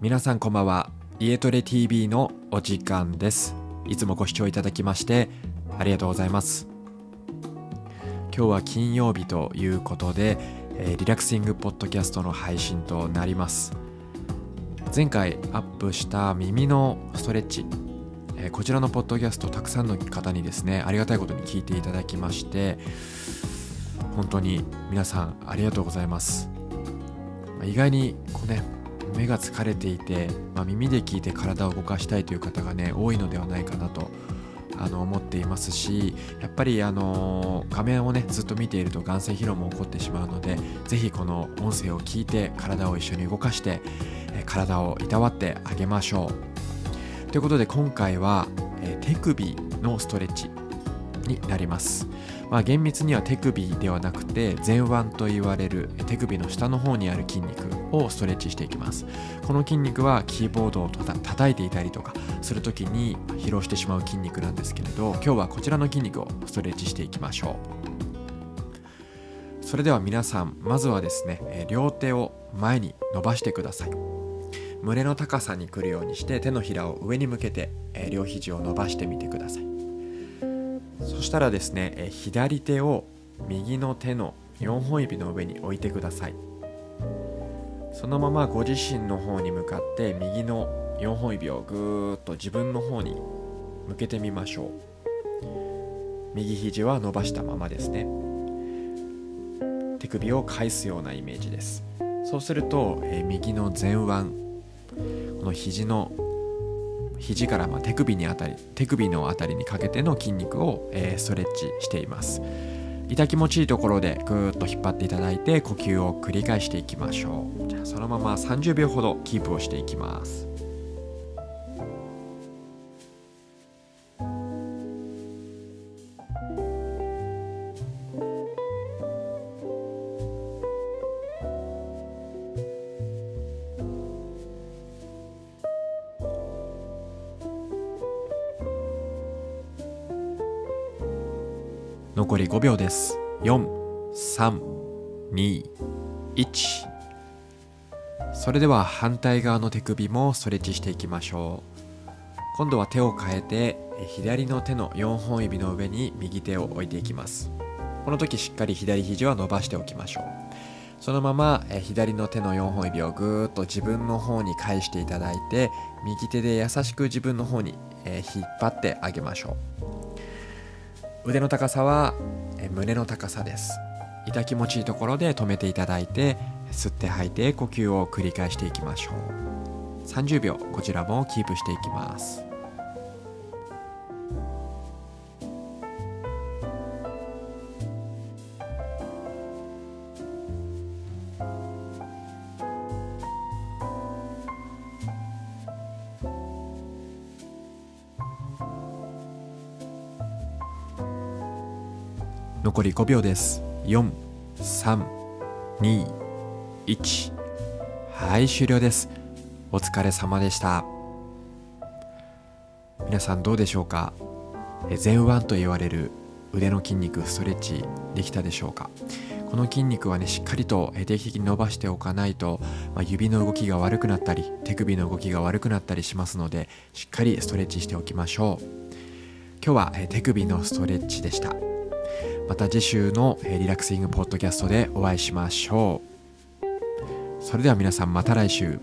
皆さんこんばんは。家トレ TV のお時間です。いつもご視聴いただきましてありがとうございます。今日は金曜日ということで、えー、リラクシングポッドキャストの配信となります。前回アップした耳のストレッチ、え、こちらのポッドキャストたくさんの方にですねありがたいことに聞いていただきまして本当に皆さんありがとうございます。意外にこうね目が疲れていて、まあ、耳で聞いて体を動かしたいという方がね多いのではないかなとあの思っていますしやっぱりあの画面をねずっと見ていると眼性疲労も起こってしまうのでぜひこの音声を聞いて体を一緒に動かして体をいたわってあげましょう。ということで今回は手首のストレッチ。になります。まあ、厳密には手首ではなくて前腕と言われる手首の下の方にある筋肉をストレッチしていきます。この筋肉はキーボードをた叩いていたりとかする時に疲労してしまう筋肉なんですけれど今日はこちらの筋肉をストレッチしていきましょう。それでは皆さんまずはですね両手を前に伸ばしてください。胸の高さに来るようにして手のひらを上に向けて両肘を伸ばしてみてください。そしたらですね、え左手を右の手の4本指の上に置いてください。そのままご自身の方に向かって右の4本指をぐーっと自分の方に向けてみましょう。右肘は伸ばしたままですね。手首を返すようなイメージです。そうすると、え右の前腕この肘の肘からま手首にあたり手首のあたりにかけての筋肉を、えー、ストレッチしています。痛気持ちいいところでぐーっと引っ張っていただいて呼吸を繰り返していきましょう。じゃあそのまま30秒ほどキープをしていきます。残り5秒です。4321それでは反対側の手首もストレッチしていきましょう。今度は手を変えて左の手の4本指の上に右手を置いていきます。この時しっかり左肘は伸ばしておきましょう。そのまま左の手の4本指をぐーっと自分の方に返していただいて右手で優しく自分の方に引っ張ってあげましょう。腕の高さは胸の高さです。痛気持ちいいところで止めていただいて吸って吐いて呼吸を繰り返していきましょう。30秒こちらもキープしていきます。残り5秒です。4321はい終了です。お疲れ様でした。皆さんどうでしょうか？前腕と言われる腕の筋肉ストレッチできたでしょうか？この筋肉はねしっかりと定期的に伸ばしておかないと、まあ、指の動きが悪くなったり手首の動きが悪くなったりしますのでしっかりストレッチしておきましょう。今日は手首のストレッチでした。また次週のリラックスイングポッドキャストでお会いしましょう。それでは皆さんまた来週。